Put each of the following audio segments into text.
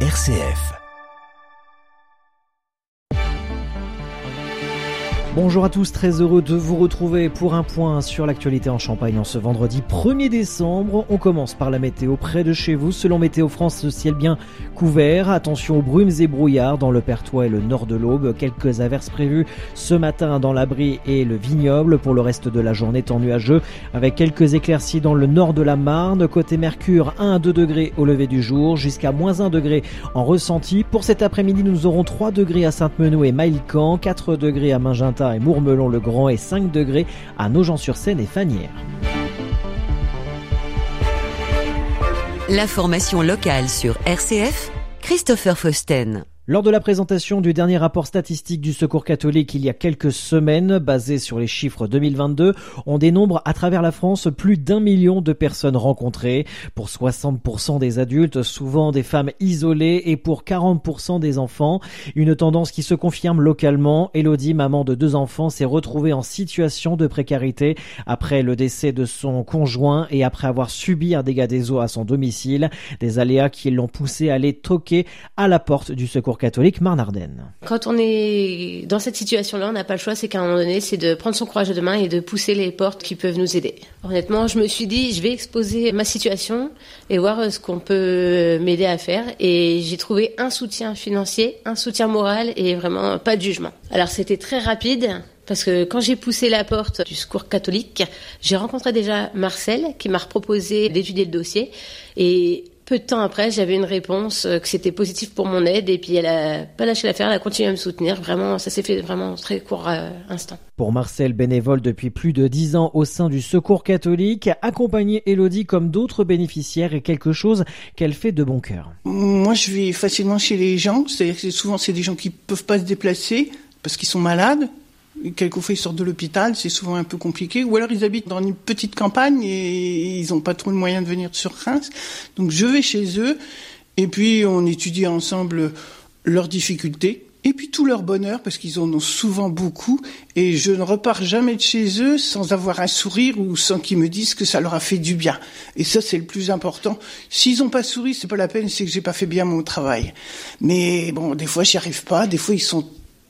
RCF. Bonjour à tous, très heureux de vous retrouver pour un point sur l'actualité en Champagne en ce vendredi 1er décembre. On commence par la météo près de chez vous. Selon Météo France, le ciel bien couvert. Attention aux brumes et brouillards dans le Pertois et le nord de l'Aube. Quelques averses prévues ce matin dans l'Abri et le Vignoble. Pour le reste de la journée, temps nuageux avec quelques éclaircies dans le nord de la Marne. Côté Mercure, 1 à 2 degrés au lever du jour jusqu'à moins 1 degré en ressenti. Pour cet après-midi, nous aurons 3 degrés à Sainte-Meneau et Mailcan, 4 degrés à Et Mourmelon-le-Grand et 5 degrés à Nogent-sur-Seine et Fanières. L'information locale sur RCF, Christopher Fausten. Lors de la présentation du dernier rapport statistique du Secours catholique il y a quelques semaines, basé sur les chiffres 2022, on dénombre à travers la France plus d'un million de personnes rencontrées. Pour 60% des adultes, souvent des femmes isolées, et pour 40% des enfants. Une tendance qui se confirme localement. Elodie, maman de deux enfants, s'est retrouvée en situation de précarité après le décès de son conjoint et après avoir subi un dégât des eaux à son domicile. Des aléas qui l'ont poussée à aller toquer à la porte du Secours catholique Marne-Ardenne. Quand on est dans cette situation-là, on n'a pas le choix, c'est qu'à un moment donné, c'est de prendre son courage de main et de pousser les portes qui peuvent nous aider. Honnêtement, je me suis dit, je vais exposer ma situation et voir ce qu'on peut m'aider à faire. Et j'ai trouvé un soutien financier, un soutien moral et vraiment pas de jugement. Alors c'était très rapide. Parce que quand j'ai poussé la porte du secours catholique, j'ai rencontré déjà Marcel qui m'a proposé d'étudier le dossier. Et peu de temps après, j'avais une réponse euh, que c'était positif pour mon aide et puis elle a pas lâché l'affaire, elle a continué à me soutenir. Vraiment, ça s'est fait vraiment très court euh, instant. Pour Marcel, bénévole depuis plus de dix ans au sein du Secours catholique, accompagner Elodie comme d'autres bénéficiaires est quelque chose qu'elle fait de bon cœur. Moi, je vais facilement chez les gens, c'est-à-dire que souvent c'est des gens qui peuvent pas se déplacer parce qu'ils sont malades quelquefois ils sortent de l'hôpital, c'est souvent un peu compliqué, ou alors ils habitent dans une petite campagne et ils n'ont pas trop de moyens de venir sur Reims. Donc je vais chez eux et puis on étudie ensemble leurs difficultés et puis tout leur bonheur parce qu'ils en ont souvent beaucoup et je ne repars jamais de chez eux sans avoir un sourire ou sans qu'ils me disent que ça leur a fait du bien. Et ça c'est le plus important. S'ils n'ont pas souri, c'est pas la peine, c'est que j'ai pas fait bien mon travail. Mais bon, des fois j'y arrive pas, des fois ils sont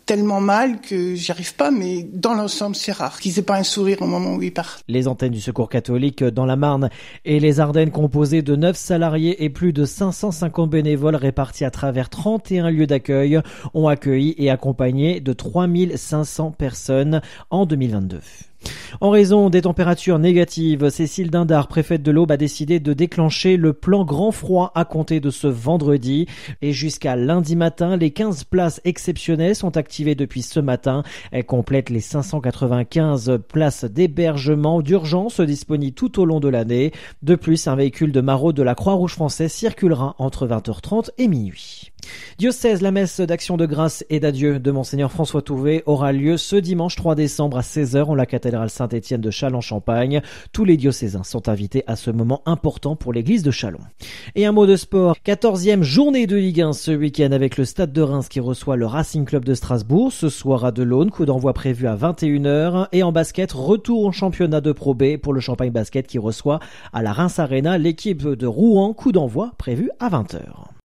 tellement mal que j'y arrive pas, mais dans l'ensemble, c'est rare qu'ils aient pas un sourire au moment où ils partent. Les antennes du Secours catholique dans la Marne et les Ardennes composées de 9 salariés et plus de 550 bénévoles répartis à travers 31 lieux d'accueil ont accueilli et accompagné de 3500 personnes en 2022. En raison des températures négatives, Cécile Dindar, préfète de l'Aube, a décidé de déclencher le plan grand froid à compter de ce vendredi. Et jusqu'à lundi matin, les 15 places exceptionnelles sont activées depuis ce matin. Elles complètent les 595 places d'hébergement d'urgence disponibles tout au long de l'année. De plus, un véhicule de maraude de la Croix-Rouge française circulera entre 20h30 et minuit. Diocèse, la messe d'action de grâce et d'adieu de Monseigneur François Touvet aura lieu ce dimanche 3 décembre à 16h en la cathédrale Saint-Étienne de Châlons-Champagne. Tous les diocésains sont invités à ce moment important pour l'église de Châlons. Et un mot de sport. 14e journée de Ligue 1 ce week-end avec le Stade de Reims qui reçoit le Racing Club de Strasbourg ce soir à Delaune. Coup d'envoi prévu à 21h. Et en basket, retour au championnat de Pro B pour le Champagne Basket qui reçoit à la Reims Arena l'équipe de Rouen. Coup d'envoi prévu à 20h.